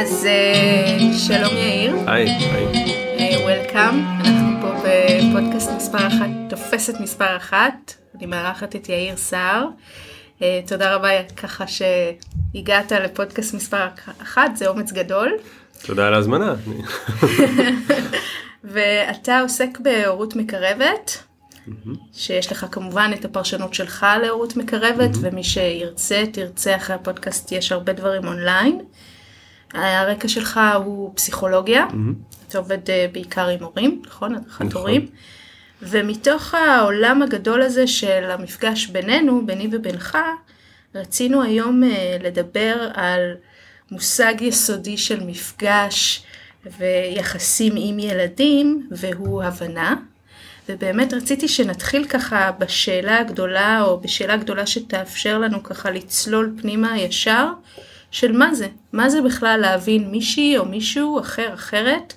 אז אה, שלום יאיר, היי, היי. וולקאם, אנחנו פה בפודקאסט מספר אחת, תופסת מספר אחת, אני מארחת את יאיר סער. אה, תודה רבה ככה שהגעת לפודקאסט מספר אחת, זה אומץ גדול. תודה על ההזמנה. ואתה עוסק בהורות מקרבת, שיש לך כמובן את הפרשנות שלך להורות מקרבת, ומי שירצה, תרצה אחרי הפודקאסט, יש הרבה דברים אונליין. הרקע שלך הוא פסיכולוגיה, אתה עובד אה, בעיקר עם הורים, נכון? הדרכת נכון. הורים. ומתוך העולם הגדול הזה של המפגש בינינו, ביני ובינך, רצינו היום אה, לדבר על מושג יסודי של מפגש ויחסים עם ילדים, והוא הבנה. ובאמת רציתי שנתחיל ככה בשאלה הגדולה, או בשאלה גדולה שתאפשר לנו ככה לצלול פנימה ישר, של מה זה? מה זה בכלל להבין מישהי או מישהו אחר אחרת?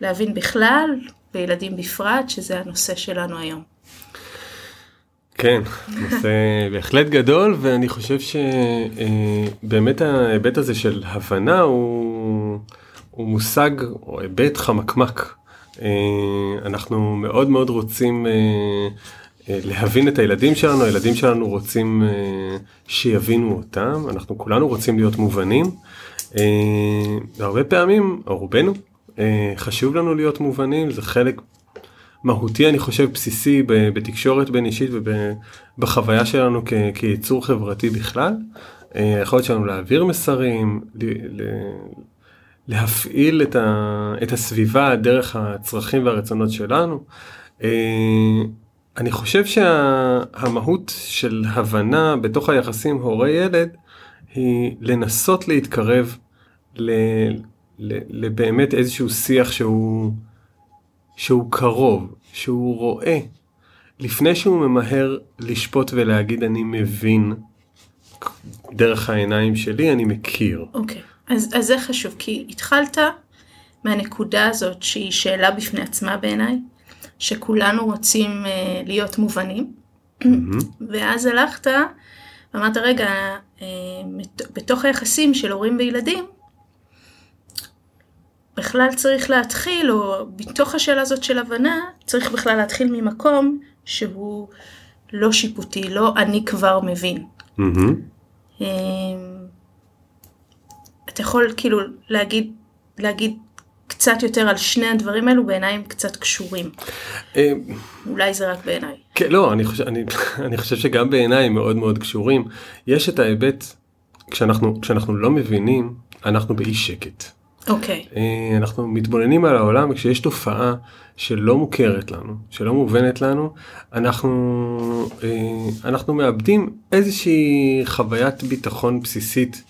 להבין בכלל, וילדים בפרט, שזה הנושא שלנו היום. כן, נושא בהחלט גדול ואני חושב שבאמת ההיבט הזה של הבנה הוא, הוא מושג או היבט חמקמק. אה, אנחנו מאוד מאוד רוצים אה, אה, להבין את הילדים שלנו, הילדים שלנו רוצים שיבינו אותם, אנחנו כולנו רוצים להיות מובנים. והרבה פעמים, או רובנו, חשוב לנו להיות מובנים, זה חלק מהותי אני חושב בסיסי בתקשורת בין אישית ובחוויה שלנו כיצור חברתי בכלל. היכולת שלנו להעביר מסרים, להפעיל את הסביבה דרך הצרכים והרצונות שלנו. אני חושב שהמהות של הבנה בתוך היחסים הורה ילד היא לנסות להתקרב לבאמת איזשהו שיח שהוא שהוא קרוב, שהוא רואה, לפני שהוא ממהר לשפוט ולהגיד אני מבין, דרך העיניים שלי אני מכיר. אוקיי, okay. אז, אז זה חשוב, כי התחלת מהנקודה הזאת שהיא שאלה בפני עצמה בעיניי, שכולנו רוצים uh, להיות מובנים, mm-hmm. ואז הלכת ואמרת רגע, uh, בתוך היחסים של הורים וילדים, בכלל צריך להתחיל, או בתוך השאלה הזאת של הבנה, צריך בכלל להתחיל ממקום שהוא לא שיפוטי, לא אני כבר מבין. Mm-hmm. אתה יכול כאילו להגיד, להגיד קצת יותר על שני הדברים האלו בעיניים קצת קשורים. אמ, אולי זה רק בעיניי. כן, לא, אני חושב, אני, אני חושב שגם בעיניי מאוד מאוד קשורים. יש את ההיבט, כשאנחנו, כשאנחנו לא מבינים, אנחנו באי שקט. אוקיי. Okay. אה, אנחנו מתבוננים על העולם וכשיש תופעה שלא מוכרת לנו, שלא מובנת לנו, אנחנו, אה, אנחנו מאבדים איזושהי חוויית ביטחון בסיסית.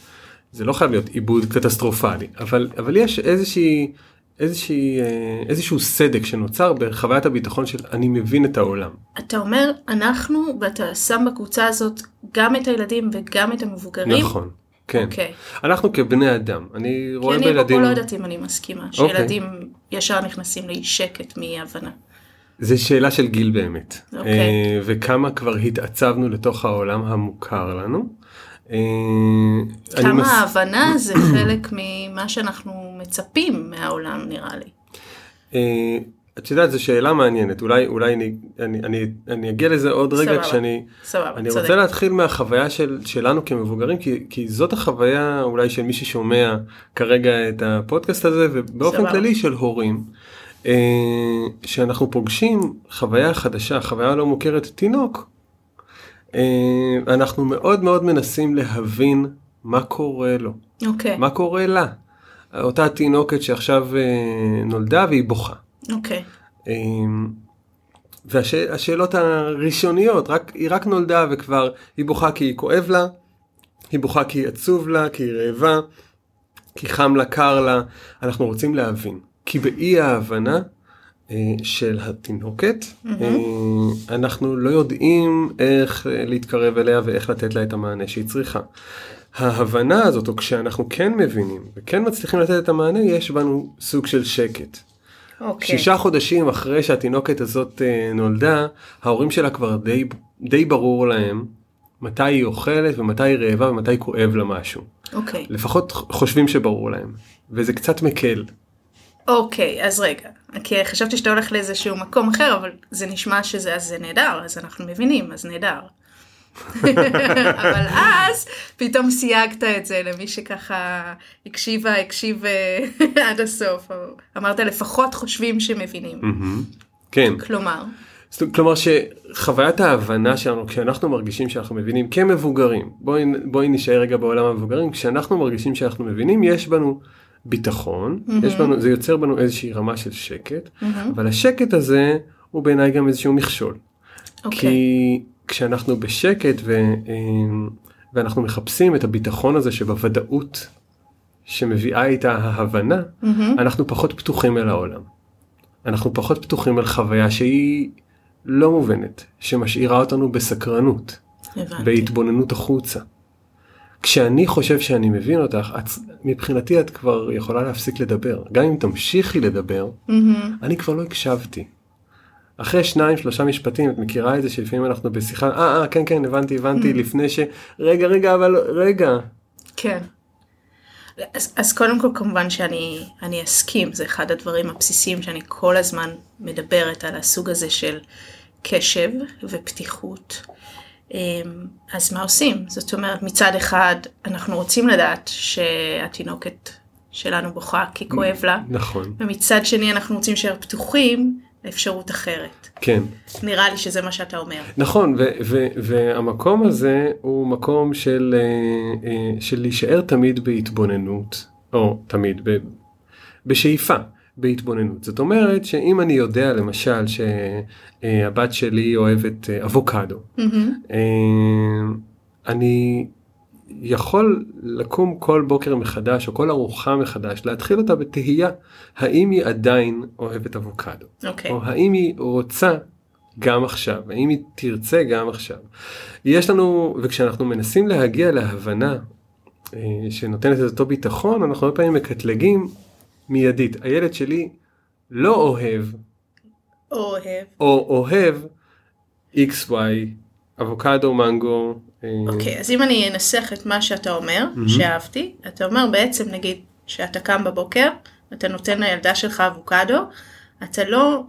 זה לא חייב להיות עיבוד קטסטרופלי, אבל, אבל יש איזושהי, איזושהי, אה, איזשהו סדק שנוצר בחוויית הביטחון של אני מבין את העולם. אתה אומר אנחנו ואתה שם בקבוצה הזאת גם את הילדים וגם את המבוגרים. נכון. כן. Okay. אוקיי. אנחנו כבני אדם, אני רואה בילדים... כי אני פה לא יודעת אם אני מסכימה, אוקיי. שילדים okay. ישר נכנסים לאי שקט מאי הבנה. זה שאלה של גיל באמת. Okay. אוקיי. אה, וכמה כבר התעצבנו לתוך העולם המוכר לנו. אה, כמה מס... ההבנה זה חלק ממה שאנחנו מצפים מהעולם נראה לי. אה, את יודעת זו שאלה מעניינת אולי אולי אני אני אני אני אגיע לזה עוד רגע סבבה, כשאני סבבה, אני צודק. רוצה להתחיל מהחוויה של שלנו כמבוגרים כי כי זאת החוויה אולי של מי ששומע כרגע את הפודקאסט הזה ובאופן סבבה. כללי של הורים. אה, שאנחנו פוגשים חוויה חדשה חוויה לא מוכרת תינוק. אה, אנחנו מאוד מאוד מנסים להבין מה קורה לו okay. אוקיי. מה קורה לה אותה תינוקת שעכשיו אה, נולדה והיא בוכה. אוקיי. Okay. אמ, והשאלות הראשוניות, רק, היא רק נולדה וכבר היא בוכה כי היא כואב לה, היא בוכה כי עצוב לה, כי היא רעבה, כי חם לה, קר לה, אנחנו רוצים להבין. כי באי ההבנה אה, של התינוקת, mm-hmm. אה, אנחנו לא יודעים איך להתקרב אליה ואיך לתת לה את המענה שהיא צריכה. ההבנה הזאת, או כשאנחנו כן מבינים וכן מצליחים לתת את המענה, יש בנו סוג של שקט. Okay. אוקיי. שישה חודשים אחרי שהתינוקת הזאת נולדה, ההורים שלה כבר די, די ברור להם מתי היא אוכלת ומתי היא רעבה ומתי כואב לה משהו. אוקיי. לפחות חושבים שברור להם, וזה קצת מקל. אוקיי, אז רגע. כי חשבתי שאתה הולך לאיזשהו מקום אחר, אבל זה נשמע שזה, אז זה נהדר, אז אנחנו מבינים, אז נהדר. אבל אז פתאום סייגת את זה למי שככה הקשיבה, הקשיב אה, עד הסוף. אמרת לפחות חושבים שמבינים. כן. כלומר. כלומר שחוויית ההבנה שלנו כשאנחנו מרגישים שאנחנו מבינים כמבוגרים בואי בואי נשאר רגע בעולם המבוגרים כשאנחנו מרגישים שאנחנו מבינים יש בנו ביטחון יש בנו זה יוצר בנו איזושהי רמה של שקט אבל השקט הזה הוא בעיניי גם איזשהו מכשול אוקיי. כי כשאנחנו בשקט ו, ואנחנו מחפשים את הביטחון הזה שבוודאות שמביאה איתה ההבנה אנחנו פחות פתוחים אל העולם. אנחנו פחות פתוחים אל חוויה שהיא לא מובנת, שמשאירה אותנו בסקרנות, הבנתי. בהתבוננות החוצה. כשאני חושב שאני מבין אותך, את, מבחינתי את כבר יכולה להפסיק לדבר. גם אם תמשיכי לדבר, מהמם. אני כבר לא הקשבתי. אחרי שניים שלושה משפטים את מכירה את זה שלפעמים אנחנו בשיחה אה אה כן כן הבנתי הבנתי לפני ש רגע רגע אבל רגע כן. אז, אז קודם כל כמובן שאני אני אסכים, זה אחד הדברים הבסיסיים שאני כל הזמן מדברת על הסוג הזה של קשב ופתיחות. אמ, אז מה עושים? זאת אומרת מצד אחד אנחנו רוצים לדעת שהתינוקת שלנו בוכה כי כואב לה, נכון ומצד שני אנחנו רוצים להישאר פתוחים לאפשרות אחרת. כן נראה לי שזה מה שאתה אומר. נכון ו- ו- והמקום הזה הוא מקום של אה, אה, של להישאר תמיד בהתבוננות או תמיד ב- בשאיפה בהתבוננות זאת אומרת שאם אני יודע למשל שהבת שלי אוהבת אה, אבוקדו מהמם. אה, אני יכול לקום כל בוקר מחדש או כל ארוחה מחדש להתחיל אותה בתהייה האם היא עדיין אוהבת אבוקדו אוקיי. או האם היא רוצה גם עכשיו האם היא תרצה גם עכשיו. יש לנו וכשאנחנו מנסים להגיע להבנה אה, שנותנת את אותו ביטחון אנחנו הרבה פעמים מקטלגים מיידית הילד שלי לא אוהב אוהב. או אוהב XY אבוקדו מנגו. אה, אוקיי, אז אם אני אנסח את מה שאתה אומר, שאהבתי, אתה אומר בעצם נגיד שאתה קם בבוקר, אתה נותן לילדה שלך אבוקדו, אתה לא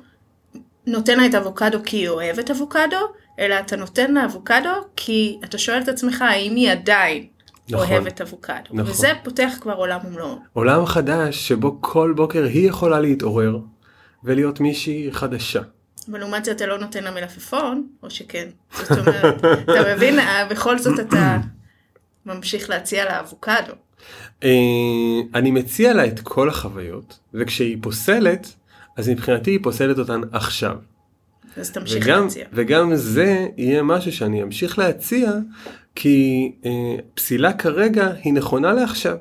נותן לה את האבוקדו כי היא אוהבת אבוקדו, אלא אתה נותן לה אבוקדו כי אתה שואל את עצמך האם היא עדיין נכון. אוהבת אבוקדו. נכון. וזה פותח כבר עולם ומלואו. עולם חדש שבו כל בוקר היא יכולה להתעורר ולהיות מישהי חדשה. אבל לעומת זה אתה לא נותן לה מלפפון, או שכן. זאת אומרת, אתה מבין, אה, בכל זאת אתה ממשיך להציע לה אבוקדו. אה, אני מציע לה את כל החוויות וכשהיא פוסלת אז מבחינתי היא פוסלת אותן עכשיו. אז תמשיך וגם, להציע. וגם זה יהיה משהו שאני אמשיך להציע כי אה, פסילה כרגע היא נכונה לעכשיו.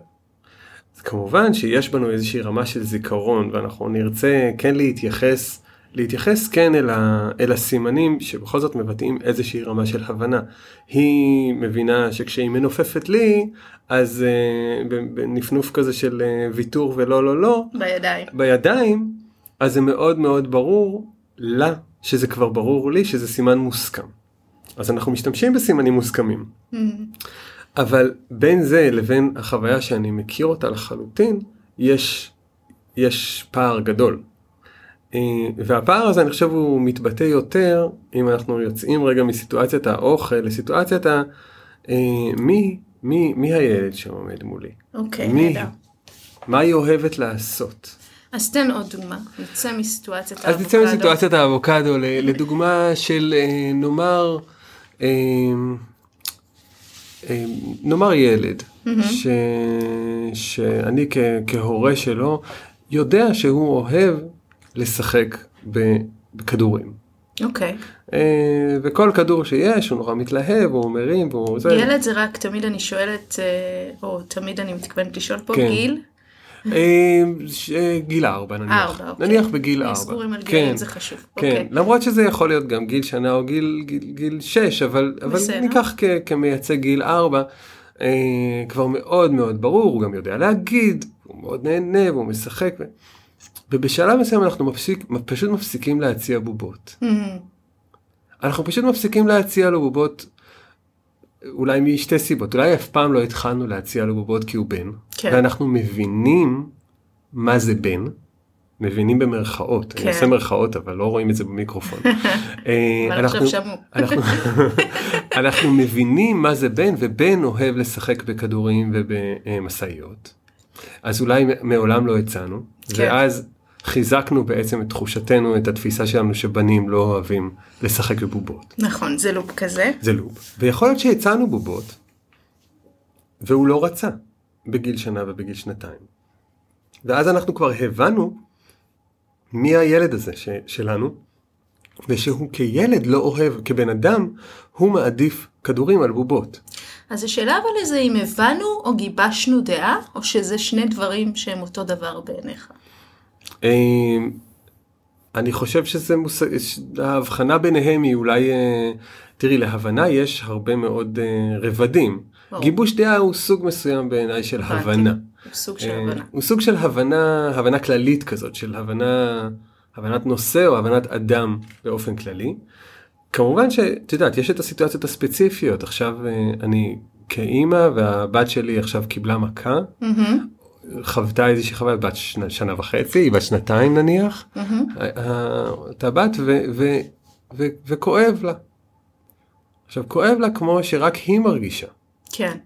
אז כמובן שיש בנו איזושהי רמה של זיכרון ואנחנו נרצה כן להתייחס להתייחס כן אל, ה, אל הסימנים שבכל זאת מבטאים איזושהי רמה של הבנה. היא מבינה שכשהיא מנופפת לי אז אה, בנפנוף כזה של אה, ויתור ולא לא לא בידיים. בידיים, אז זה מאוד מאוד ברור לה שזה כבר ברור לי שזה סימן מוסכם. אז אנחנו משתמשים בסימנים מוסכמים. אבל בין זה לבין החוויה שאני מכיר אותה לחלוטין, יש, יש פער גדול. אה, והפער הזה אני חושב הוא מתבטא יותר אם אנחנו יוצאים רגע מסיטואציית האוכל לסיטואציית ה... אה, מי, מי, מי הילד שעומד מולי? אוקיי, מי? נהדר. מה היא אוהבת לעשות? אז תן עוד דוגמה, נצא מסיטואציית אז נצא מסיטואציית האבוקדו לדוגמה של אה, נאמר אה, אה, נאמר ילד ש, שאני כ, כהורה שלו יודע שהוא אוהב לשחק בכדורים. אוקיי. אה, וכל כדור שיש הוא נורא מתלהב הוא מרים והוא זה. ילד זה רק תמיד אני שואלת, או תמיד אני מתכוונת לשאול פה כן. גיל. ש- גיל ארבע נניח. ארבע, אוקיי. נניח בגיל ארבע. סגורים על כן. גילאים זה חשוב. כן, אוקיי. למרות שזה יכול להיות גם גיל שנה או גיל, 6, אבל. ניקח כ, כמייצג גיל 4, אה, כבר מאוד מאוד ברור, הוא גם יודע להגיד, הוא מאוד נהנה והוא משחק. ובשלב מסוים אנחנו מפסיק, פשוט מפסיקים להציע בובות. Mhm. אנחנו פשוט מפסיקים להציע לו בובות אולי משתי סיבות, אולי אף פעם לא התחלנו להציע לו בובות כי הוא בן, כן. ואנחנו מבינים מה זה בן, מבינים במרכאות, כן. אני עושה מרכאות אבל לא רואים את זה במיקרופון. אה, שמעו. אנחנו, אנחנו מבינים מה זה בן ובן אוהב לשחק בכדורים ובמשאיות. אז אולי מעולם לא הצענו כן. ואז חיזקנו בעצם את תחושתנו את התפיסה שלנו שבנים לא אוהבים לשחק בבובות. נכון, זה לופ כזה. זה לופ. ויכול להיות שהצענו בובות והוא לא רצה בגיל שנה ובגיל שנתיים. ואז אנחנו כבר הבנו מי הילד הזה ש- שלנו ושהוא כילד לא אוהב, כבן אדם הוא מעדיף כדורים על בובות. אז השאלה אבל זה אם הבנו או גיבשנו דעה, או שזה שני דברים שהם אותו דבר בעיניך. אה, אני חושב שזה מושג, ההבחנה ביניהם היא אולי, אה, תראי להבנה יש הרבה מאוד אה, רבדים. ברור. גיבוש דעה הוא סוג מסוים בעיניי של. הבנה. הוא סוג של אה, הבנה. הוא סוג של הבנה, הבנה כללית כזאת, של הבנה, הבנת נושא או הבנת אדם באופן כללי. כמובן שאת יודעת, יש את הסיטואציות הספציפיות, עכשיו אני כאימא והבת שלי עכשיו קיבלה מכה, מהמם, חוותה איזושהי חוויה בת שנה, שנה וחצי, היא בת שנתיים נניח, מהמם. את הבת ו, ו, ו, וכואב לה. עכשיו כואב לה כמו שרק היא מרגישה. כן.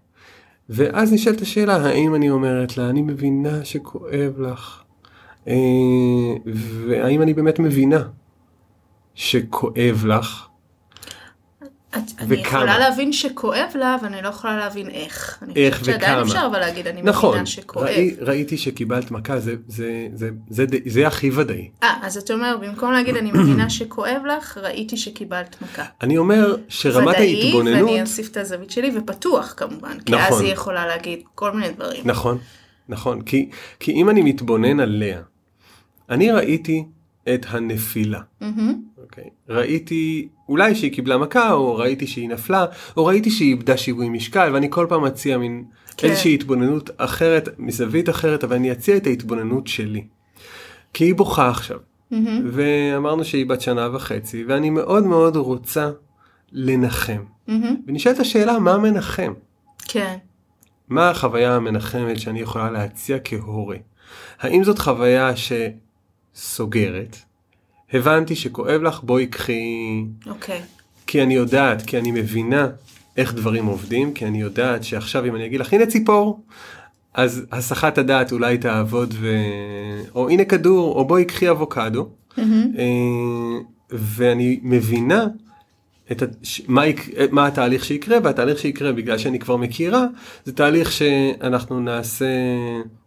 ואז נשאלת השאלה האם אני אומרת לה אני מבינה שכואב לך אה, והאם אני באמת מבינה שכואב לך אני וכמה. יכולה להבין שכואב לה, אבל אני לא יכולה להבין איך. אני איך חושבת שעדיין וכמה. אפשר אבל להגיד, אני נכון מבינה שכואב. ראי, ראיתי שקיבלת מכה זה זה זה זה זה, זה הכי ודאי אה, אז אתה אומר, במקום להגיד אני מבינה שכואב לך, ראיתי שקיבלת מכה. אני אומר שרמת ודאי, ההתבוננות ואני אוסיף את הזווית שלי, ופתוח כמובן. כי נכון. אז היא יכולה להגיד כל מיני דברים. נכון נכון כי כי אם אני מתבונן עליה אני ראיתי את הנפילה. מהמם, אוקיי. ראיתי אולי שהיא קיבלה מכה או ראיתי שהיא נפלה או ראיתי שהיא איבדה שיווי משקל ואני כל פעם מציע מין כן. איזושהי התבוננות אחרת מזווית אחרת אבל אני אציע את ההתבוננות שלי. כי היא בוכה עכשיו מהמם, ואמרנו שהיא בת שנה וחצי ואני מאוד מאוד רוצה לנחם מהמם. ונשאלת השאלה מה מנחם כן. מה החוויה המנחמת שאני יכולה להציע כהורה האם זאת חוויה שסוגרת הבנתי שכואב לך בואי קחי. אוקיי. כי אני יודעת, כי אני מבינה איך דברים עובדים, כי אני יודעת שעכשיו אם אני אגיד לך הנה ציפור, אז הסחת הדעת אולי תעבוד ו... או הנה כדור, או בואי קחי אבוקדו, אה, ואני מבינה את ה... ש- מה, יק... מה התהליך שיקרה, והתהליך שיקרה בגלל שאני כבר מכירה, זה תהליך שאנחנו נעשה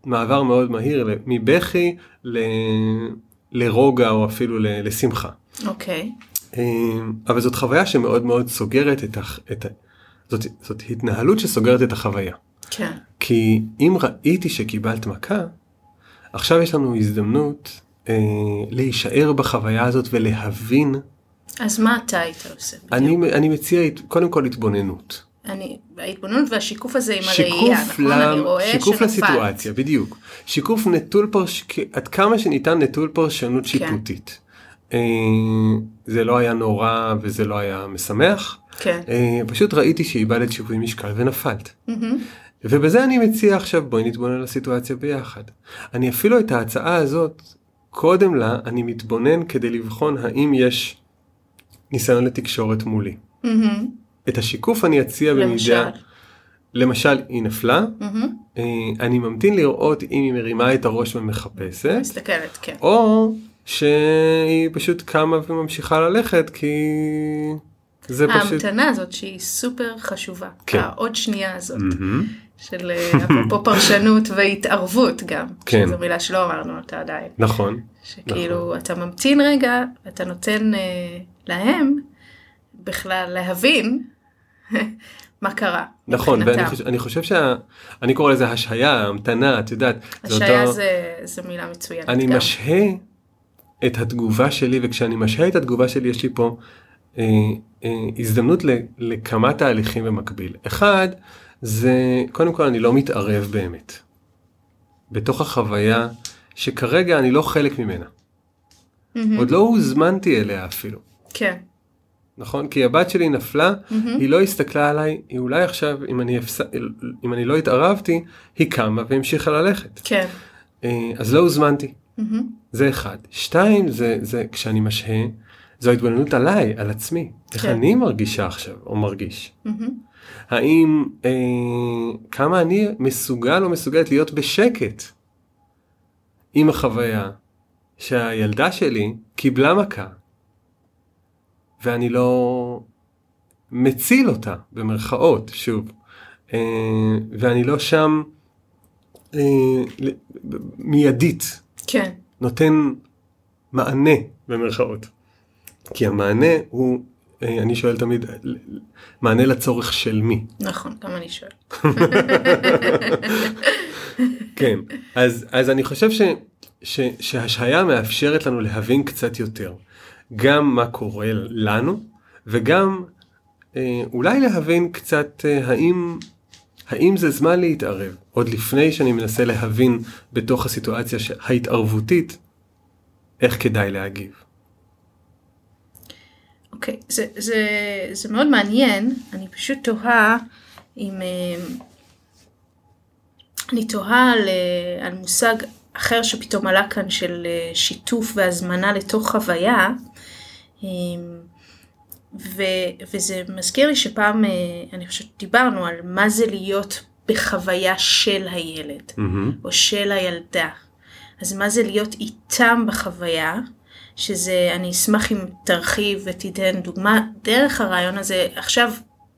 מעבר מאוד מהיר מבכי ל... לרוגע או אפילו ל... לשמחה. אוקיי. אמ, אבל זאת חוויה שמאוד מאוד סוגרת את ה... את ה... זאת, זאת התנהלות שסוגרת את החוויה. כן. כי אם ראיתי שקיבלת מכה, עכשיו יש לנו הזדמנות אה, להישאר בחוויה הזאת ולהבין. אז מה אתה היית עושה? אני, אני מציע קודם כל התבוננות. אני, ההתבוננות והשיקוף הזה עם שיקוף, הראייה, נכון? אני ל... רואה שיקוף שנפלת. לסיטואציה, בדיוק. שיקוף נטול פרש... עד כמה שניתן נטול כן. פרשנות שיפוטית. אה, זה לא היה נורא וזה לא היה משמח. כן. אה, פשוט ראיתי שאיבדת שיווי משקל ונפלת. מהמם, ובזה אני מציע עכשיו בואי נתבונן על הסיטואציה ביחד. אני אפילו את ההצעה הזאת, קודם לה אני מתבונן כדי לבחון האם יש ניסיון לתקשורת מולי. מהמם. את השיקוף אני אציע למשל. במידה, למשל היא נפלה, מהמם. אה, אני ממתין לראות אם היא מרימה את הראש ומחפשת, מסתכלת, כן. או שהיא פשוט קמה וממשיכה ללכת כי זה פשוט... ההמתנה הזאת שהיא סופר חשובה. כן. העוד שנייה הזאת. מהמם. של אה, אפרופו פרשנות והתערבות גם. כן. שזו מילה שלא אמרנו אותה עדיין. נכון. שכאילו אתה ממתין רגע, אתה נותן אה, להם בכלל להבין מה קרה. נכון. ואני חושב, אני חושב שה... אני קורא לזה השהיה, המתנה, את יודעת. זה השעיה אותו- זה, זה מילה מצוינת אני גם. משהה את התגובה שלי, וכשאני משהה את התגובה שלי, יש לי פה אה, אה, הזדמנות ל, לכמה תהליכים במקביל. אחד, זה קודם כל אני לא מתערב באמת. בתוך החוויה שכרגע אני לא חלק ממנה. מהמם. עוד לא הוזמנתי אליה אפילו. כן. נכון? כי הבת שלי נפלה, היא לא הסתכלה עליי, היא אולי עכשיו, אם אני, אפס... אם אני לא התערבתי, היא קמה והמשיכה ללכת. כן. אה, אז לא הוזמנתי, מהמם. זה אחד. שתיים, זה, זה כשאני משהה, זו התבוננות עליי, על עצמי. איך כן. אני מרגישה עכשיו, או מרגיש. מהמם. האם, אה, כמה אני מסוגל או מסוגלת להיות בשקט עם החוויה שהילדה שלי קיבלה מכה, ואני לא מציל אותה, במרכאות, שוב, אה, ואני לא שם אה, מיידית, כן. נותן מענה, במרכאות. כי המענה הוא, אה, אני שואל תמיד, מענה לצורך של מי? נכון, גם אני שואלת. כן, אז, אז אני חושב ש, ש, שהשהיה מאפשרת לנו להבין קצת יותר, גם מה קורה לנו, וגם אה, אולי להבין קצת אה, האם, האם זה זמן להתערב, עוד לפני שאני מנסה להבין בתוך הסיטואציה ההתערבותית, איך כדאי להגיב. אוקיי, זה, זה, זה מאוד מעניין, אני פשוט תוהה אם... אה, אני תוהה על, על מושג אחר שפתאום עלה כאן של שיתוף והזמנה לתוך חוויה, ו, וזה מזכיר לי שפעם, אה, אני חושבת, דיברנו על מה זה להיות בחוויה של הילד, מהמם. או של הילדה. אז מה זה להיות איתם בחוויה, שזה, אני אשמח אם תרחיב ותיתן דוגמה דרך הרעיון הזה, עכשיו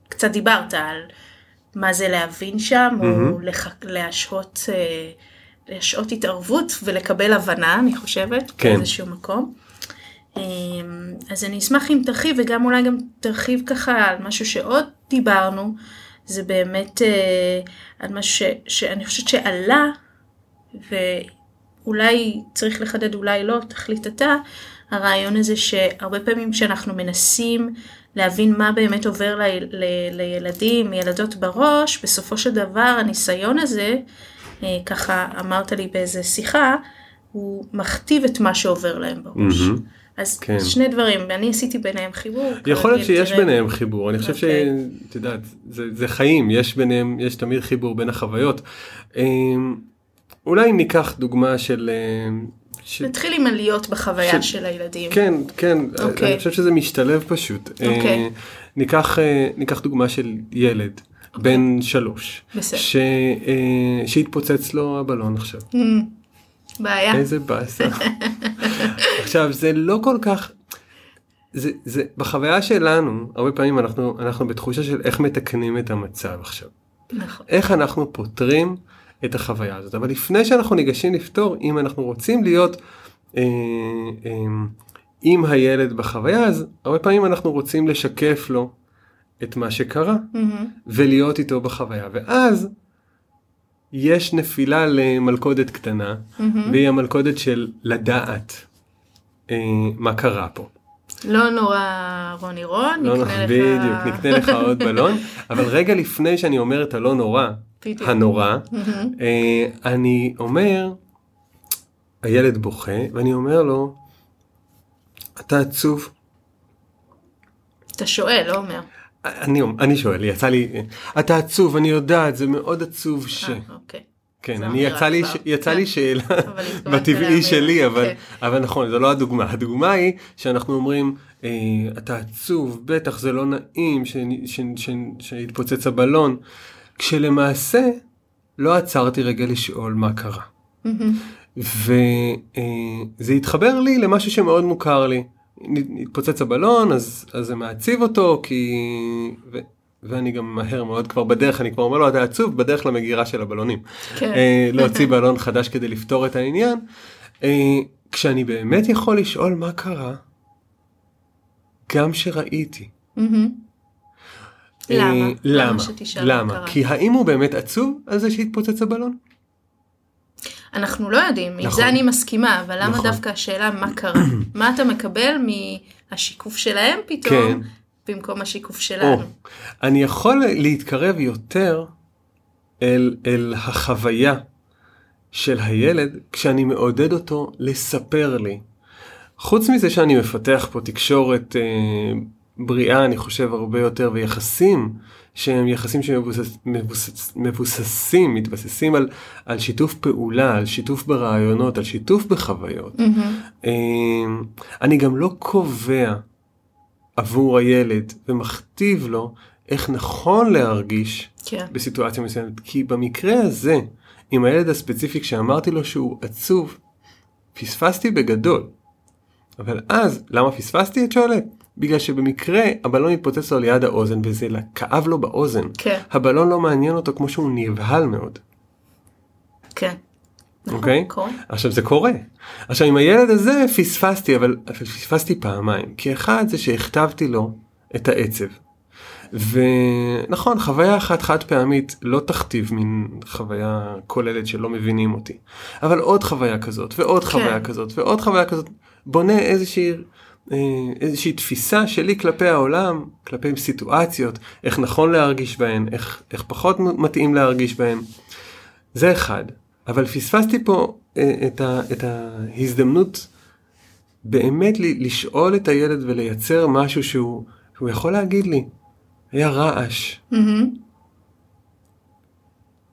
קצת דיברת על מה זה להבין שם, או לח... להשהות, אה, להשהות התערבות ולקבל הבנה, אני חושבת, כן. באיזשהו מקום. אמ, אז אני אשמח אם תרחיב, וגם אולי גם תרחיב ככה על משהו שעוד דיברנו, זה באמת אה, על משהו ש, שאני חושבת שעלה, ואולי צריך לחדד, אולי לא, תחליט אתה, הרעיון הזה שהרבה פעמים כשאנחנו מנסים להבין מה באמת עובר ל, ל, לילדים, ילדות בראש, בסופו של דבר הניסיון הזה, אה, ככה אמרת לי באיזה שיחה, הוא מכתיב את מה שעובר להם בראש. מהמם. אז כן. שני דברים, ואני עשיתי ביניהם חיבור. יכול להיות כרגיל, שיש תראה. ביניהם חיבור, אני חושב אוקיי. שאת יודעת, זה, זה חיים, יש ביניהם, יש תמיד חיבור בין החוויות. אמ, אולי ניקח דוגמה של... אמ, ש... נתחיל עם עליות בחוויה ש- של הילדים. כן, כן, אוקיי. אני חושב שזה משתלב פשוט. אוקיי. אה, ניקח, אה, ניקח דוגמה של ילד בן שלוש. ש, אה, שהתפוצץ לו הבלון עכשיו. בעיה. איזה באסה. עכשיו זה לא כל כך, זה, זה בחוויה שלנו הרבה פעמים אנחנו אנחנו בתחושה של איך מתקנים את המצב עכשיו. נכון. איך אנחנו פותרים את החוויה הזאת אבל לפני שאנחנו ניגשים לפתור אם אנחנו רוצים להיות אה, אה, עם הילד בחוויה אז הרבה פעמים אנחנו רוצים לשקף לו את מה שקרה מהמם. ולהיות איתו בחוויה ואז יש נפילה למלכודת קטנה והיא המלכודת של לדעת אה, מה קרה פה. לא נורא רוני רון, לא, נקנה לך... בדיוק, נקנה לך עוד בלון, אבל רגע לפני שאני אומר את הלא נורא. הנורא, אה, אני אומר, הילד בוכה, ואני אומר לו, אתה עצוב? אתה שואל, לא אומר. אני, אני שואל, יצא לי, אתה עצוב, אני יודעת, זה מאוד עצוב ש... אה, אוקיי. כן, אני יצא לי. ש... יצא כן. לי שאלה אבל התכוונת בטבעי שלי, אבל, כן. אבל נכון, זו לא הדוגמה. הדוגמה היא שאנחנו אומרים, אה, אתה עצוב, בטח זה לא נעים ש... ש... ש... שהתפוצץ הבלון, כשלמעשה לא עצרתי רגע לשאול מה קרה. וזה התחבר לי למשהו שמאוד מוכר לי. התפוצץ הבלון אז, אז זה מעציב אותו כי ו, ואני גם מהר מאוד כבר בדרך אני כבר אומר לו אתה עצוב בדרך למגירה של הבלונים. כן. אה, להוציא בלון חדש כדי לפתור את העניין. אה, כשאני באמת יכול לשאול מה קרה גם שראיתי. אה, למה? למה? למה? כי האם הוא באמת עצוב על זה שהתפוצץ הבלון? אנחנו לא יודעים, עם נכון. זה אני מסכימה, אבל למה נכון. דווקא השאלה מה קרה? מה אתה מקבל מהשיקוף שלהם כן. פתאום, במקום השיקוף או, שלנו? אני יכול להתקרב יותר אל, אל החוויה של הילד כשאני מעודד אותו לספר לי. חוץ מזה שאני מפתח פה תקשורת אה, בריאה אני חושב הרבה יותר ויחסים שהם יחסים שמבוססים מתבססים על, על שיתוף פעולה על שיתוף ברעיונות על שיתוף בחוויות. Mm-hmm. אני גם לא קובע עבור הילד ומכתיב לו איך נכון להרגיש כן. בסיטואציה מסוימת כי במקרה הזה עם הילד הספציפי כשאמרתי לו שהוא עצוב פספסתי בגדול. אבל אז למה פספסתי את שואלת? בגלל שבמקרה הבלון התפוצץ לו ליד האוזן וזה כאב לו באוזן. כן. הבלון לא מעניין אותו כמו שהוא נבהל מאוד. כן. אוקיי? Okay? קורה. עכשיו זה קורה. עכשיו עם הילד הזה פספסתי אבל, פספסתי פעמיים כי אחד זה שהכתבתי לו את העצב. ונכון חוויה אחת חד פעמית לא תכתיב מין חוויה כוללת שלא מבינים אותי אבל עוד חוויה כזאת ועוד כן. חוויה כזאת ועוד חוויה כזאת בונה איזושהי איזושהי תפיסה שלי כלפי העולם, כלפי סיטואציות, איך נכון להרגיש בהן, איך, איך פחות מתאים להרגיש בהן. זה אחד. אבל פספסתי פה אה, את, ה, את ההזדמנות באמת לשאול את הילד ולייצר משהו שהוא, שהוא יכול להגיד לי, היה רעש. Mm-hmm.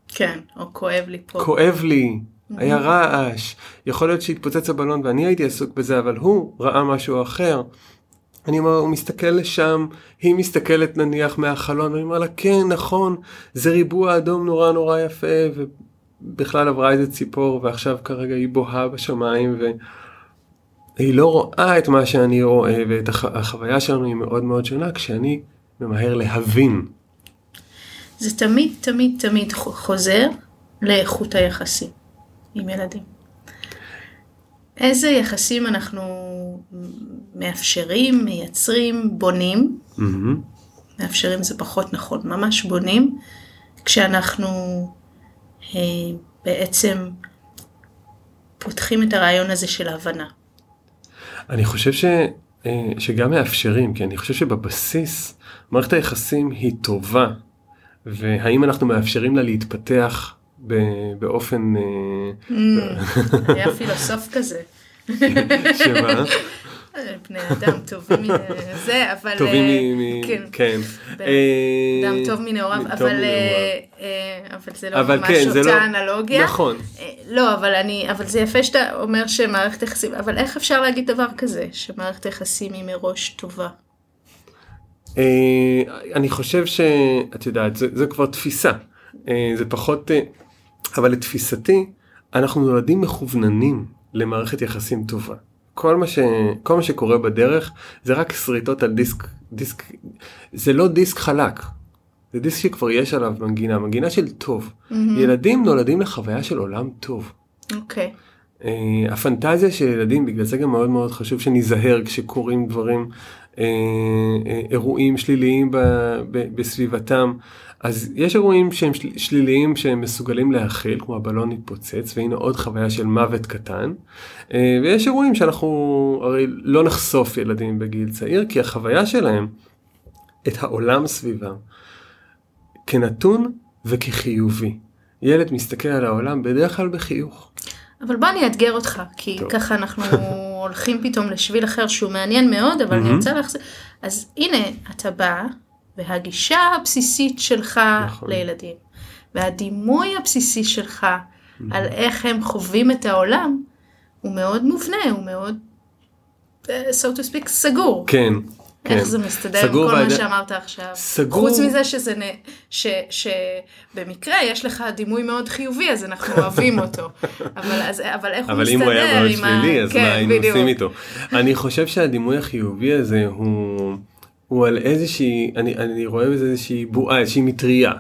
כן, או כואב לי פה. כואב לי, היה רעש, יכול להיות שהתפוצץ הבלון ואני הייתי עסוק בזה, אבל הוא ראה משהו אחר. אני אומר, הוא מסתכל לשם, היא מסתכלת נניח מהחלון, ואני אומר לה, כן, נכון, זה ריבוע אדום נורא נורא יפה, ובכלל עברה איזה ציפור, ועכשיו כרגע היא בוהה בשמיים, והיא לא רואה את מה שאני רואה, ואת הח... החוויה שלנו היא מאוד מאוד שונה, כשאני ממהר להבין. זה תמיד תמיד תמיד חוזר לאיכות היחסים. עם ילדים. איזה יחסים אנחנו מאפשרים, מייצרים, בונים. Mm-hmm. מאפשרים זה פחות נכון, ממש בונים, כשאנחנו אה, בעצם פותחים את הרעיון הזה של ההבנה. אני חושב ש, אה, שגם מאפשרים, כי אני חושב שבבסיס מערכת היחסים היא טובה, והאם אנחנו מאפשרים לה להתפתח באופן... אה, mm, היה פילוסוף כזה. שמה? בני אדם טובים מזה, אבל... טובים מ... כן. כן. אדם טוב מנעוריו, אבל זה לא ממש כן, אותה לא- אנלוגיה. נכון. לא, אבל אני, אבל זה יפה שאתה אומר שמערכת יחסים, אבל איך אפשר להגיד דבר כזה, שמערכת היחסים היא מראש טובה? אני חושב שאת יודעת, זה כבר תפיסה. זה פחות, אבל לתפיסתי, אנחנו נולדים מכווננים למערכת יחסים טובה. כל מה, ש... כל מה שקורה בדרך זה רק שריטות על דיסק, דיסק, זה לא דיסק חלק, זה דיסק שכבר יש עליו מנגינה, מנגינה של טוב. Mm-hmm. ילדים נולדים לחוויה של עולם טוב. אוקיי. Okay. Uh, הפנטזיה של ילדים, בגלל זה גם מאוד מאוד חשוב שניזהר כשקורים דברים, uh, uh, אירועים שליליים ב, ב, בסביבתם. אז יש אירועים שהם של, שליליים שהם מסוגלים להכיל, כמו הבלון התפוצץ, והנה עוד חוויה של מוות קטן. Uh, ויש אירועים שאנחנו הרי לא נחשוף ילדים בגיל צעיר, כי החוויה שלהם, את העולם סביבם, כנתון וכחיובי. ילד מסתכל על העולם בדרך כלל בחיוך. אבל בוא אני אאתגר אותך, כי טוב. ככה אנחנו הולכים פתאום לשביל אחר שהוא מעניין מאוד, אבל אני רוצה להחזיר... אז הנה, אתה בא, והגישה הבסיסית שלך נכון. לילדים, והדימוי הבסיסי שלך על איך הם חווים את העולם, הוא מאוד מובנה, הוא מאוד, uh, so to speak, סגור. כן. כן. איך זה מסתדר עם כל ועד... מה שאמרת עכשיו? סגור. חוץ מזה שזה, נ... ש... שבמקרה יש לך דימוי מאוד חיובי, אז אנחנו אוהבים אותו. אבל, אז... אבל איך אבל הוא מסתדר עם הוא היה מאוד שלילי, ה... אז כן, מה היינו. עושים איתו? אני חושב שהדימוי החיובי הזה הוא, הוא על איזושהי, אני, אני רואה בזה איזושהי בועה, איזושהי מטריה.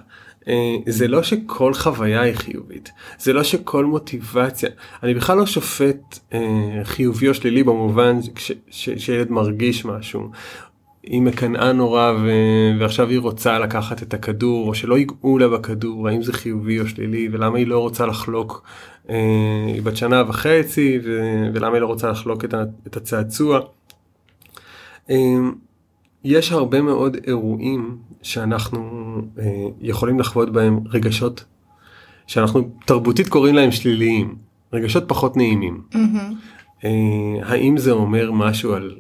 אה, זה לא שכל חוויה היא חיובית, זה לא שכל מוטיבציה, אני בכלל לא שופט אה, חיובי או שלילי במובן שילד מרגיש משהו, היא מקנאה נורא ו... ועכשיו היא רוצה לקחת את הכדור או שלא ייגעו לה בכדור האם זה חיובי או שלילי ולמה היא לא רוצה לחלוק אה, היא בת שנה וחצי ו... ולמה היא לא רוצה לחלוק את, ה... את הצעצוע. אה, יש הרבה מאוד אירועים שאנחנו אה, יכולים לחוות בהם רגשות שאנחנו תרבותית קוראים להם שליליים רגשות פחות נעימים. Mm-hmm. אה, האם זה אומר משהו על,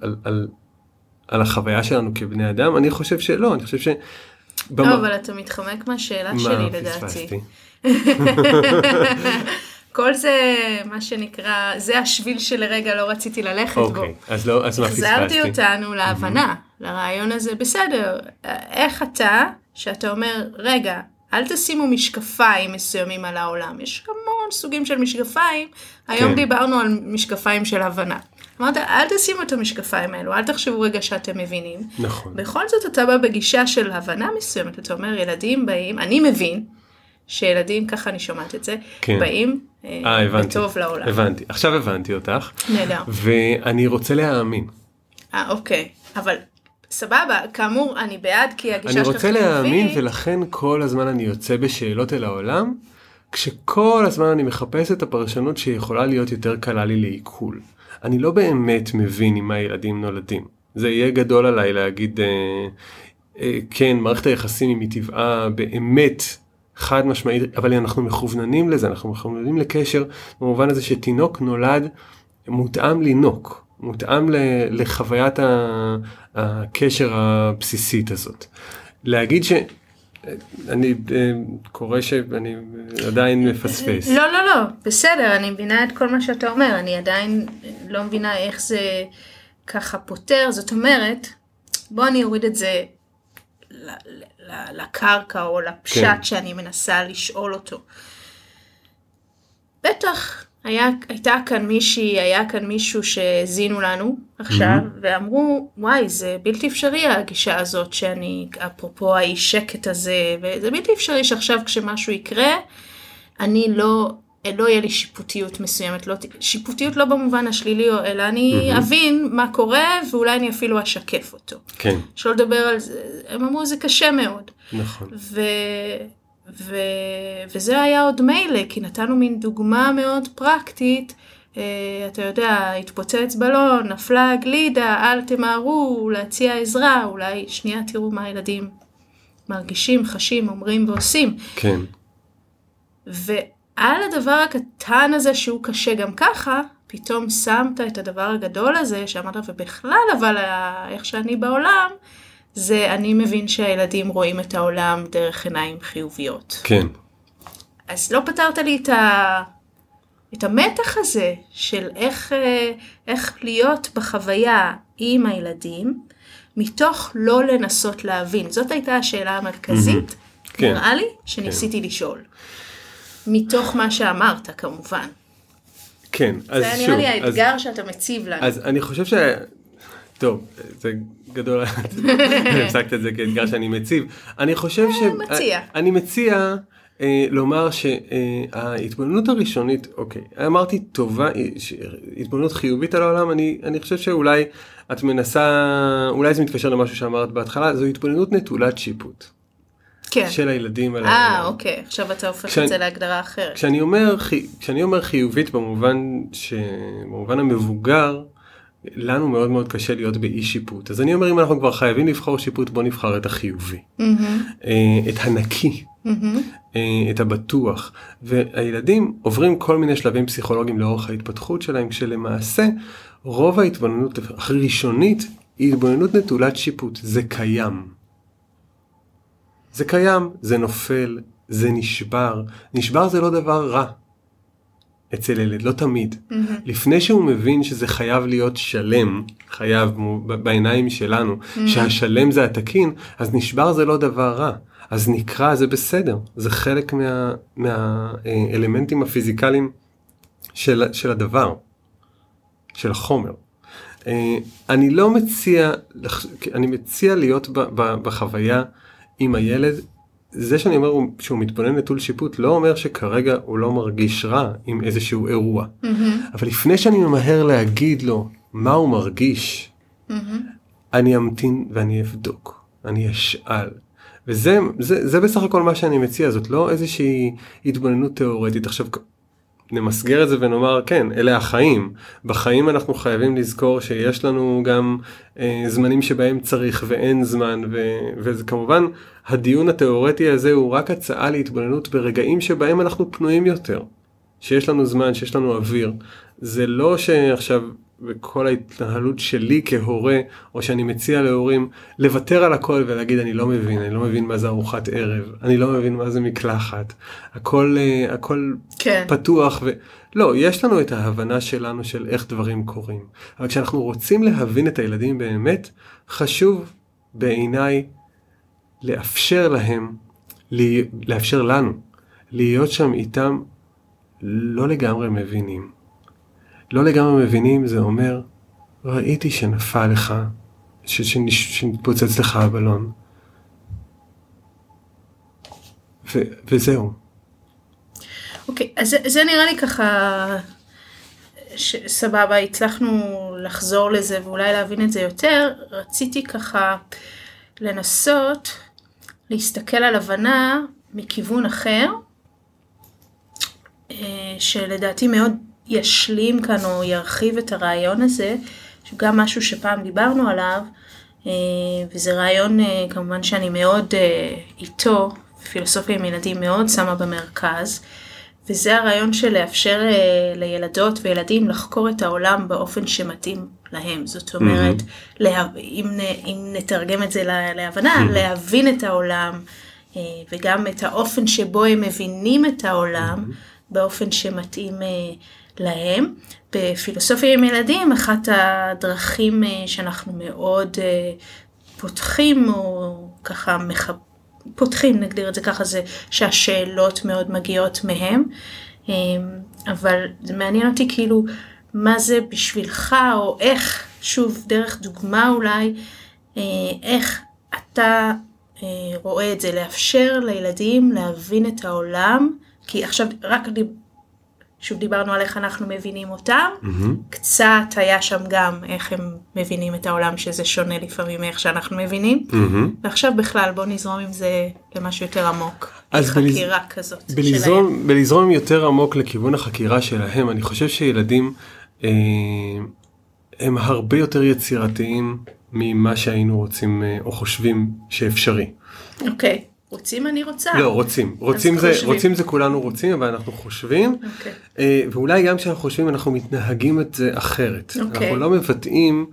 על, על על החוויה שלנו כבני אדם? אני חושב שלא, אני חושב ש... לא, אבל אתה מתחמק מהשאלה שלי לדעתי. כל זה מה שנקרא, זה השביל שלרגע לא רציתי ללכת אוקיי, בו. אז לא, אז מה פספסתי? החזרתי אותנו להבנה, לרעיון הזה, בסדר, איך אתה, שאתה אומר, רגע, אל תשימו משקפיים מסוימים על העולם, יש המון סוגים של משקפיים, היום כן. דיברנו על משקפיים של הבנה. אמרת, אל תשימו את המשקפיים האלו, אל תחשבו רגע שאתם מבינים. נכון. בכל זאת אתה בא בגישה של הבנה מסוימת, אתה אומר, ילדים באים, אני מבין שילדים, ככה אני שומעת את זה, כן. באים אה, אה, הבנתי. בטוב לעולם. הבנתי. עכשיו הבנתי אותך. נהדר. ואני רוצה להאמין. אה, אוקיי, אבל סבבה, כאמור, אני בעד כי הגישה אני שלך רוצה להאמין חיובית. ולכן כל הזמן אני יוצא בשאלות אל העולם, כשכל הזמן אני מחפש את הפרשנות שיכולה להיות יותר קלה לי לעיכול. אני לא באמת מבין עם מה ילדים נולדים. זה יהיה גדול עליי להגיד, אה, אה, כן, מערכת היחסים היא מטבעה באמת חד משמעית, אבל אנחנו מכווננים לזה, אנחנו מכווננים לקשר במובן הזה שתינוק נולד מותאם לינוק, מותאם לחוויית הקשר הבסיסית הזאת. להגיד ש... אני אה, קורא שאני עדיין מפספס. לא, לא, לא, בסדר, אני מבינה את כל מה שאתה אומר, אני עדיין לא מבינה איך זה ככה פותר, זאת אומרת, בוא אני אוריד את זה לקרקע או לפשט כן. שאני מנסה לשאול אותו. בטח היה, הייתה כאן מישהי, היה כאן מישהו שהאזינו לנו עכשיו, ואמרו, וואי, זה בלתי אפשרי הגישה הזאת שאני, אפרופו האי שקט הזה, וזה בלתי אפשרי שעכשיו כשמשהו יקרה, אני לא, לא יהיה לי שיפוטיות מסוימת, לא, שיפוטיות לא במובן השלילי, אלא אני אבין מה קורה, ואולי אני אפילו אשקף אותו. כן, שלא לדבר על זה, הם אמרו זה קשה מאוד. נכון. ו... ו... וזה היה עוד מילא, כי נתנו מין דוגמה מאוד פרקטית. אה, אתה יודע, התפוצץ בלון, נפלה גלידה, אל תמהרו להציע עזרה, אולי שנייה תראו מה הילדים מרגישים, חשים, אומרים ועושים. כן, ועל הדבר הקטן הזה שהוא קשה גם ככה, פתאום שמת את הדבר הגדול הזה שאמרת, ובכלל אבל איך שאני בעולם, זה אני מבין שהילדים רואים את העולם דרך עיניים חיוביות. כן, אז לא פתרת לי את, ה... את המתח הזה של איך, אה, איך להיות בחוויה עם הילדים, מתוך לא לנסות להבין. זאת הייתה השאלה המרכזית, כן. נראה לי, שניסיתי לשאול. מתוך מה שאמרת, כמובן. כן. אז זה שוב, נראה לי אז- האתגר שאתה מציב לנו. אז אני חושב ש... טוב, זה גדול, הפסקת את זה כאתגר שאני מציב. אני חושב ש... מציע. אני מציע אה, לומר שההתבוננות הראשונית, אוקיי, אמרתי טובה, אה, התבוננות חיובית על העולם, אני, אני חושב שאולי את מנסה, אולי זה מתקשר למשהו שאמרת בהתחלה, זו התבוננות נטולת שיפוט כן. של הילדים על אה. אוקיי, עכשיו אתה הופך כשאני- את זה להגדרה אחרת. כשאני אומר, כשאני אומר חיובית במובן, ש... במובן המבוגר, לנו מאוד מאוד קשה להיות באי שיפוט. אז אני אומר אם אנחנו כבר חייבים לבחור שיפוט בוא נבחר את החיובי. מהמם, אה, את הנקי, מהמם. אה, את הבטוח. והילדים עוברים כל מיני שלבים פסיכולוגיים לאורך ההתפתחות שלהם, כשלמעשה רוב ההתבוננות הראשונית היא התבוננות נטולת שיפוט. זה קיים. זה קיים, זה נופל, זה נשבר. נשבר זה לא דבר רע. אצל ילד, לא תמיד. לפני שהוא מבין שזה חייב להיות שלם, חייב בעיניים שלנו, שהשלם זה התקין, אז נשבר זה לא דבר רע. אז נקרע זה בסדר, זה חלק מה- מהאלמנטים הפיזיקליים של, של הדבר, של החומר. אה, אני לא מציע, אני מציע להיות ב- ב- בחוויה עם הילד. זה שאני אומר הוא- שהוא מתבונן נטול שיפוט לא אומר שכרגע הוא לא מרגיש רע עם איזשהו אירוע. אבל לפני שאני ממהר להגיד לו מה הוא מרגיש, אני אמתין ואני אבדוק, אני אשאל. וזה זה, זה בסך הכל מה שאני מציע, זאת לא איזושהי התבוננות תיאורטית. עכשיו נמסגר את זה ונאמר כן אלה החיים. בחיים אנחנו חייבים לזכור שיש לנו גם אה, זמנים שבהם צריך ואין זמן. ו, וזה כמובן הדיון התיאורטי הזה הוא רק הצעה להתבוננות ברגעים שבהם אנחנו פנויים יותר. שיש לנו זמן שיש לנו אוויר. זה לא שעכשיו וכל ההתנהלות שלי כהורה, או שאני מציע להורים לוותר על הכל ולהגיד אני לא מבין, אני לא מבין מה זה ארוחת ערב, אני לא מבין מה זה מקלחת, הכל, אה, הכל כן. פתוח ו... לא, יש לנו את ההבנה שלנו של איך דברים קורים. אבל כשאנחנו רוצים להבין את הילדים באמת, חשוב בעיניי לאפשר להם, לאפשר לנו, להיות שם איתם לא לגמרי מבינים. לא לגמרי מבינים זה אומר, ראיתי שנפל לך, שנתפוצץ לך הבלון. ו- וזהו. אוקיי, okay, אז זה נראה לי ככה, סבבה, הצלחנו לחזור לזה ואולי להבין את זה יותר. רציתי ככה לנסות להסתכל על הבנה מכיוון אחר, אה, שלדעתי מאוד ישלים כאן או ירחיב את הרעיון הזה, שגם משהו שפעם דיברנו עליו, אה, וזה רעיון אה, כמובן שאני מאוד איתו, פילוסופיה עם ילדים מאוד שמה במרכז, וזה הרעיון של לאפשר לילדות וילדים לחקור את העולם באופן שמתאים להם. זאת אומרת, mm-hmm. לה, אם, אם נתרגם את זה להבנה, mm-hmm. להבין את העולם, וגם את האופן שבו הם מבינים את העולם, mm-hmm. באופן שמתאים אה, להם. בפילוסופיה עם ילדים, אחת הדרכים אה, שאנחנו מאוד אה, פותחים, או ככה מח... פותחים, נגדיר את זה ככה, זה שהשאלות מאוד מגיעות מהם. אבל זה מעניין אותי כאילו, מה זה בשבילך, או איך, שוב, דרך דוגמה אולי, איך אתה רואה את זה, לאפשר לילדים להבין את העולם כי עכשיו רק. שוב דיברנו על איך אנחנו מבינים אותם, mm-hmm. קצת היה שם גם איך הם מבינים את העולם שזה שונה לפעמים מאיך שאנחנו מבינים, mm-hmm. ועכשיו בכלל בוא נזרום עם זה למשהו יותר עמוק, אז חקירה בלז... כזאת בלזרום, שלהם. בלזרום יותר עמוק לכיוון החקירה שלהם, אני חושב שילדים אה, הם הרבה יותר יצירתיים ממה שהיינו רוצים אה, או חושבים שאפשרי. אוקיי. Okay. רוצים אני רוצה. לא, רוצים. רוצים זה, רוצים זה כולנו רוצים, אבל אנחנו חושבים. Okay. אוקיי. אה, ואולי גם כשאנחנו חושבים אנחנו מתנהגים את זה אחרת. Okay. אוקיי. אנחנו לא מבטאים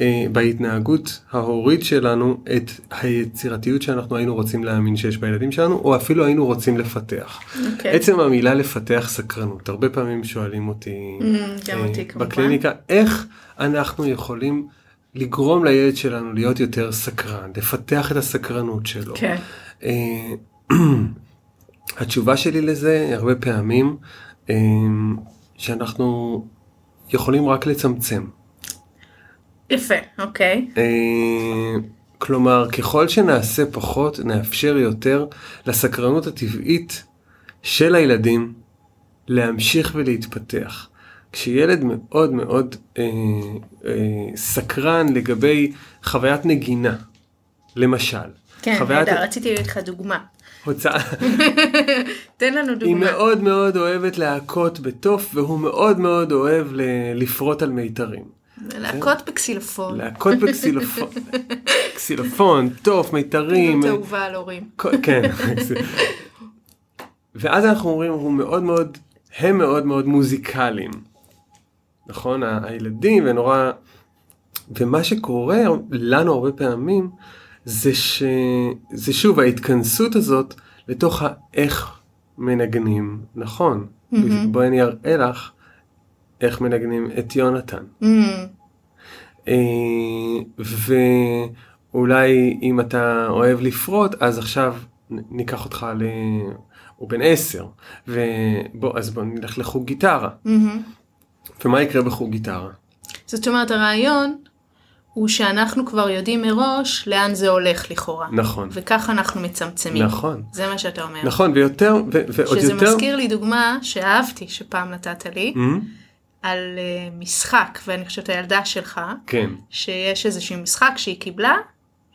אה, בהתנהגות ההורית שלנו את היצירתיות שאנחנו היינו רוצים להאמין שיש בילדים שלנו, או אפילו היינו רוצים לפתח. Okay. אוקיי. עצם המילה לפתח סקרנות, הרבה פעמים שואלים אותי, mm, אה, אותי בקליניקה, איך אנחנו יכולים לגרום לילד שלנו להיות יותר סקרן, לפתח את הסקרנות שלו. כן. אה, התשובה שלי לזה הרבה פעמים אה, שאנחנו יכולים רק לצמצם. יפה, אוקיי. אה, כלומר, ככל שנעשה פחות, נאפשר יותר לסקרנות הטבעית של הילדים להמשיך ולהתפתח. כשילד מאוד מאוד אה, אה, סקרן לגבי חוויית נגינה, למשל, כן, חוויית... נהדר, רציתי להגיד לך דוגמה. הוצאה. תן לנו דוגמה. היא מאוד מאוד אוהבת להכות בתוף, והוא מאוד מאוד אוהב לפרוט על מיתרים. להכות בקסילופון. להכות בקסילופון. קסילופון, תוף, מיתרים. זה אהובה על הורים. כן. ואז אנחנו אומרים, הוא מאוד מאוד, הם מאוד מאוד מוזיקליים. נכון? הילדים ונורא... ומה שקורה לנו הרבה פעמים, זה שזה שוב ההתכנסות הזאת לתוך האיך מנגנים נכון. Mm-hmm. בואי אני אראה לך איך מנגנים את יונתן. Mm-hmm. ואולי אם אתה אוהב לפרוט אז עכשיו ניקח אותך ל... הוא בן עשר ובוא אז בוא נלך לחוג גיטרה. Mm-hmm. ומה יקרה בחוג גיטרה? זאת אומרת הרעיון הוא שאנחנו כבר יודעים מראש לאן זה הולך לכאורה. נכון. וככה אנחנו מצמצמים. נכון. זה מה שאתה אומר. נכון, ויותר, ו- ועוד שזה יותר... שזה מזכיר לי דוגמה שאהבתי שפעם נתת לי, mm-hmm. על uh, משחק, ואני חושבת הילדה שלך, כן. שיש איזשהו משחק שהיא קיבלה,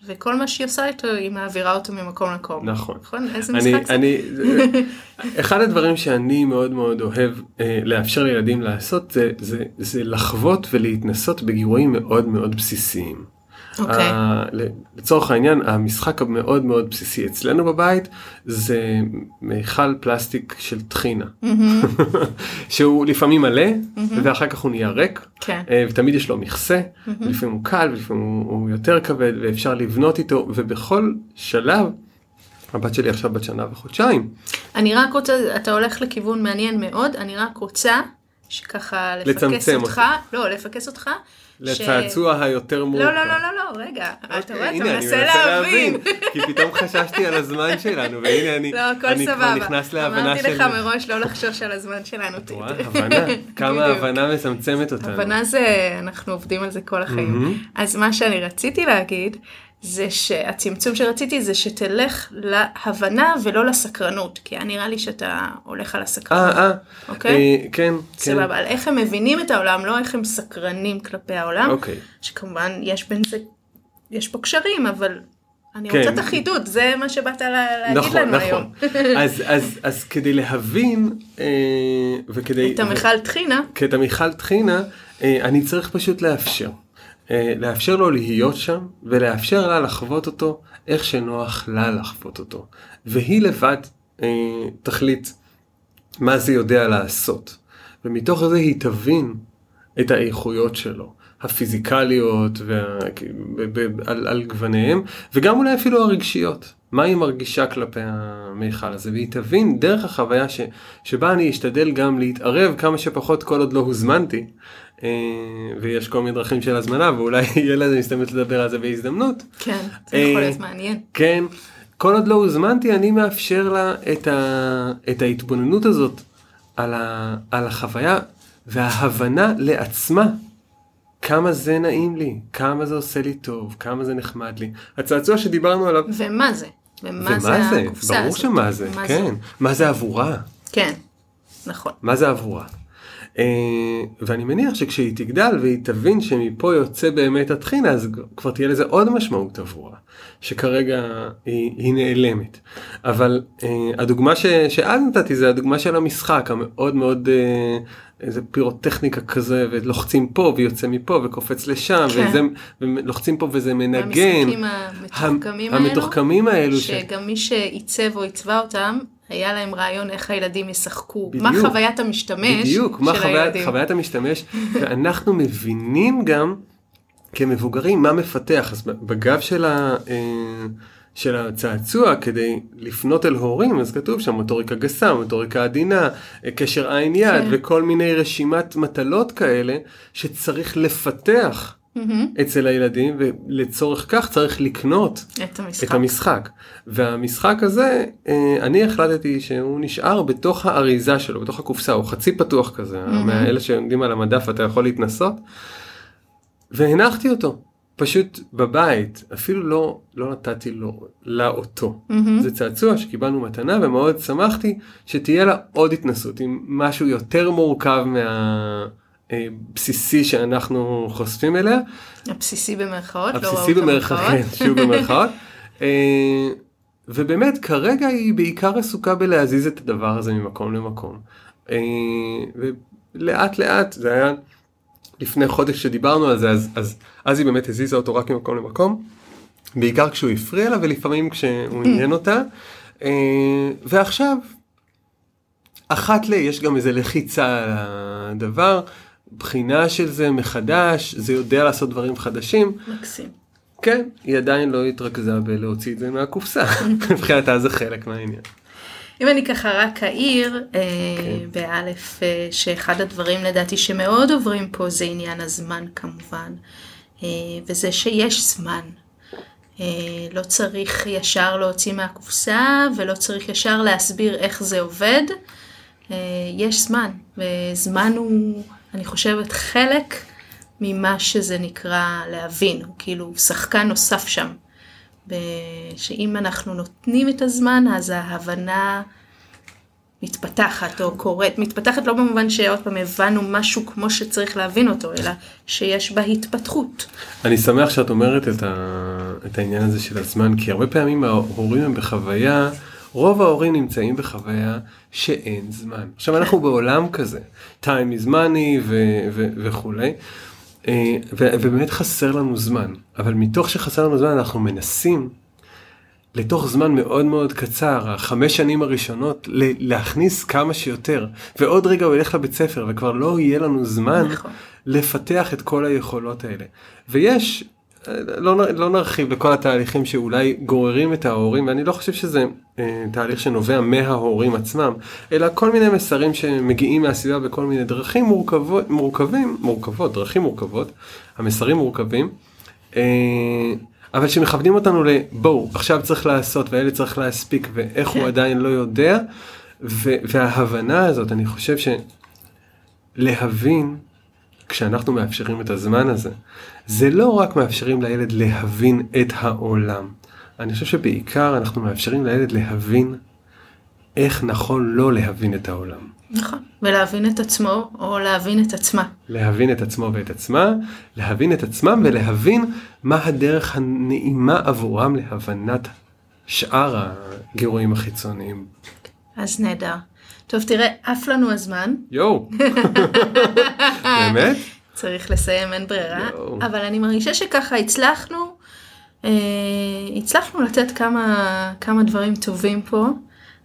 וכל מה שהיא עושה איתו היא מעבירה אותו ממקום למקום. נכון. נכון? איזה אני, משחק אני, זה? אחד הדברים שאני מאוד מאוד אוהב אה, לאפשר לילדים לעשות זה, זה, זה לחוות ולהתנסות בגירויים מאוד מאוד בסיסיים. אוקיי. ה- ל- לצורך העניין המשחק המאוד מאוד בסיסי אצלנו בבית זה מיכל פלסטיק של טחינה. שהוא לפעמים מלא ואחר כך הוא נהיה ריק. כן. אה, ותמיד יש לו מכסה. לפעמים הוא קל ולפעמים הוא הוא יותר כבד ואפשר לבנות איתו. ובכל שלב. הבת שלי עכשיו בת שנה וחודשיים. אני רק רוצה, אתה הולך לכיוון מעניין מאוד, אני רק רוצה שככה לפקס אותך, לא, לפקס אותך. ש- לצעצוע היותר מורכב. לא, לא, לא, לא, לא, רגע, אתה אוקיי, רואה, אתה מנסה להבין. כי פתאום חששתי על הזמן שלנו והנה אני, לא, הכל אני כבר סבבה. נכנס להבנה אמרתי של... לך מראש לא לחשוש על הזמן שלנו. רואה? הבנה, כמה. הבנה מצמצמת אותנו. הבנה זה, אנחנו עובדים על זה כל החיים. אז מה שאני רציתי להגיד, זה שהצמצום שרציתי זה שתלך להבנה ולא לסקרנות, כי היה נראה לי שאתה הולך על הסקרנות. אה, אה, אוקיי? אה, כן, כן. סבבה, על איך הם מבינים את העולם, לא איך הם סקרנים כלפי העולם. אוקיי. שכמובן יש בין זה, יש פה קשרים, אבל אני כן. רוצה את החידוד, זה מה שבאת לה, להגיד נכון, לנו נכון. היום. אז, אז, אז כדי להבין אה, וכדי... את המיכל טחינה, כי את המיכל טחינה, אה, אני צריך פשוט לאפשר. אה, לאפשר לו להיות שם, ולאפשר לה לחוות אותו איך שנוח לה לחוות אותו. והיא לבד אה, תחליט מה זה יודע לעשות. ומתוך זה היא תבין את האיכויות שלו, הפיזיקליות וה... על, על גווניהם, וגם אולי אפילו הרגשיות. מה היא מרגישה כלפי המיכל הזה, והיא תבין דרך החוויה ש... שבה אני אשתדל גם להתערב כמה שפחות כל עוד לא הוזמנתי, ויש כל מיני דרכים של הזמנה, ואולי יהיה לזה הזדמנות לדבר על זה בהזדמנות. כן, זה יכול אה, להיות מעניין. כן, כל עוד לא הוזמנתי אני מאפשר לה את, ה, את ההתבוננות הזאת על, ה, על החוויה וההבנה לעצמה כמה זה נעים לי, כמה זה עושה לי טוב, כמה זה נחמד לי. הצעצוע שדיברנו עליו, ומה זה? ומה ומה זה זה? ברור הזאת? שמה זה, מה כן. מה זה עבורה? כן, נכון. מה זה עבורה? Uh, ואני מניח שכשהיא תגדל והיא תבין שמפה יוצא באמת הטחינה אז כבר תהיה לזה עוד משמעות עבורה שכרגע היא, היא נעלמת אבל uh, הדוגמה ש, שאז נתתי זה הדוגמה של המשחק המאוד מאוד uh, איזה פירוטכניקה כזה ולוחצים פה ויוצא מפה וקופץ לשם כן. וזה, ולוחצים פה וזה מנגן. המשחקים המתוחכמים האלו, המתוחכמים האלו ש... שגם מי שעיצב או עיצבה אותם, היה להם רעיון איך הילדים ישחקו. בדיוק. מה חוויית המשתמש בדיוק, מה של חוויית, הילדים. חוויית המשתמש, ואנחנו מבינים גם כמבוגרים מה מפתח, אז בגב של, ה, אה, של הצעצוע כדי לפנות אל הורים, אז כתוב שם מוטוריקה גסה, מוטוריקה עדינה, קשר עין יד כן. וכל מיני רשימת מטלות כאלה שצריך לפתח מהמם. אצל הילדים ולצורך כך צריך לקנות את המשחק. את המשחק. והמשחק הזה, אה, אני החלטתי שהוא נשאר בתוך האריזה שלו, בתוך הקופסה, הוא חצי פתוח כזה, מאלה שעומדים על המדף אתה יכול להתנסות. והנחתי אותו, פשוט בבית, אפילו לא, לא נתתי לו, לה אותו. מהמם. זה צעצוע שקיבלנו מתנה ומאוד שמחתי שתהיה לה עוד התנסות עם משהו יותר מורכב מהבסיסי שאנחנו חושפים אליה. הבסיסי במרכאות, לא הבסיסי ראו במרכאות, כן, שוב במרכאות. אה, ובאמת כרגע היא בעיקר עסוקה בלהזיז את הדבר הזה ממקום למקום. אה, ולאט לאט זה היה לפני חודש שדיברנו על זה אז, אז, אז היא באמת הזיזה אותו רק ממקום למקום. בעיקר כשהוא הפריע לה ולפעמים כשהוא עניין אותה. אה, ועכשיו אחת ל... יש גם איזה לחיצה על הדבר, בחינה של זה מחדש, זה יודע לעשות דברים חדשים. מקסים. כן, היא עדיין לא התרכזה בלהוציא את זה מהקופסה, מבחינתה זה חלק מהעניין. אם אני ככה רק אעיר, אה, כן. באלף, אה, שאחד הדברים לדעתי שמאוד עוברים פה זה עניין הזמן כמובן, אה, וזה שיש זמן. לא צריך ישר להוציא מהקופסה ולא צריך ישר להסביר איך זה עובד. יש זמן, וזמן הוא, אני חושבת, חלק ממה שזה נקרא להבין, הוא כאילו שחקן נוסף שם. שאם אנחנו נותנים את הזמן, אז ההבנה מתפתחת או קורית, מתפתחת לא במובן שעוד פעם הבנו משהו כמו שצריך להבין אותו, אלא שיש בה התפתחות. אני שמח שאת אומרת את, ה... את העניין הזה של הזמן, כי הרבה פעמים ההורים הם בחוויה, רוב ההורים נמצאים בחוויה שאין זמן. עכשיו אנחנו בעולם כזה, time is money ו... ו... וכולי, אה, ו- ובאמת חסר לנו זמן, אבל מתוך שחסר לנו זמן אנחנו מנסים לתוך זמן מאוד מאוד קצר, החמש שנים הראשונות, ל- להכניס כמה שיותר, ועוד רגע הוא ילך לבית ספר וכבר לא יהיה לנו זמן נכון. לפתח את כל היכולות האלה. ויש, לא, לא נרחיב לכל התהליכים שאולי גוררים את ההורים, ואני לא חושב שזה אה, תהליך שנובע מההורים עצמם, אלא כל מיני מסרים שמגיעים מהסביבה בכל מיני דרכים מורכבות, מורכבים, מורכבות, דרכים מורכבות, המסרים מורכבים. אה, אבל שמכוונים אותנו לבואו עכשיו צריך לעשות והילד צריך להספיק ואיך כן. הוא עדיין לא יודע ו- וההבנה הזאת אני חושב שלהבין כשאנחנו מאפשרים את הזמן הזה זה לא רק מאפשרים לילד להבין את העולם אני חושב שבעיקר אנחנו מאפשרים לילד להבין איך נכון לא להבין את העולם. נכון. ולהבין את עצמו, או להבין את עצמה. להבין את עצמו ואת עצמה, להבין את עצמם ולהבין מה הדרך הנעימה עבורם להבנת שאר הגירויים החיצוניים. אז נהדר. טוב, תראה, עף לנו הזמן. יואו, באמת? צריך לסיים, אין ברירה. יואו. אבל אני מרגישה שככה הצלחנו, אה, הצלחנו לתת כמה, כמה דברים טובים פה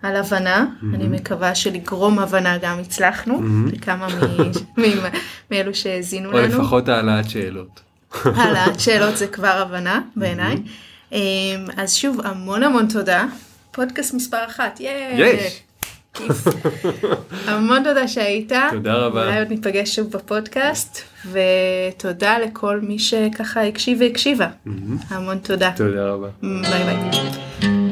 על הבנה. אני מקווה שלגרום הבנה גם הצלחנו, לכמה מ- מ- מאלו שהאזינו או לנו. לפחות העלאת שאלות. העלאת שאלות זה כבר הבנה בעיניי. אה, אז שוב, המון המון תודה. פודקאסט מספר אחת! יש! כיף. המון תודה שהיית. תודה רבה. אולי עוד ניפגש שוב בפודקאסט, ותודה לכל מי שככה הקשיב והקשיבה. המון תודה. תודה רבה. ביי ביי.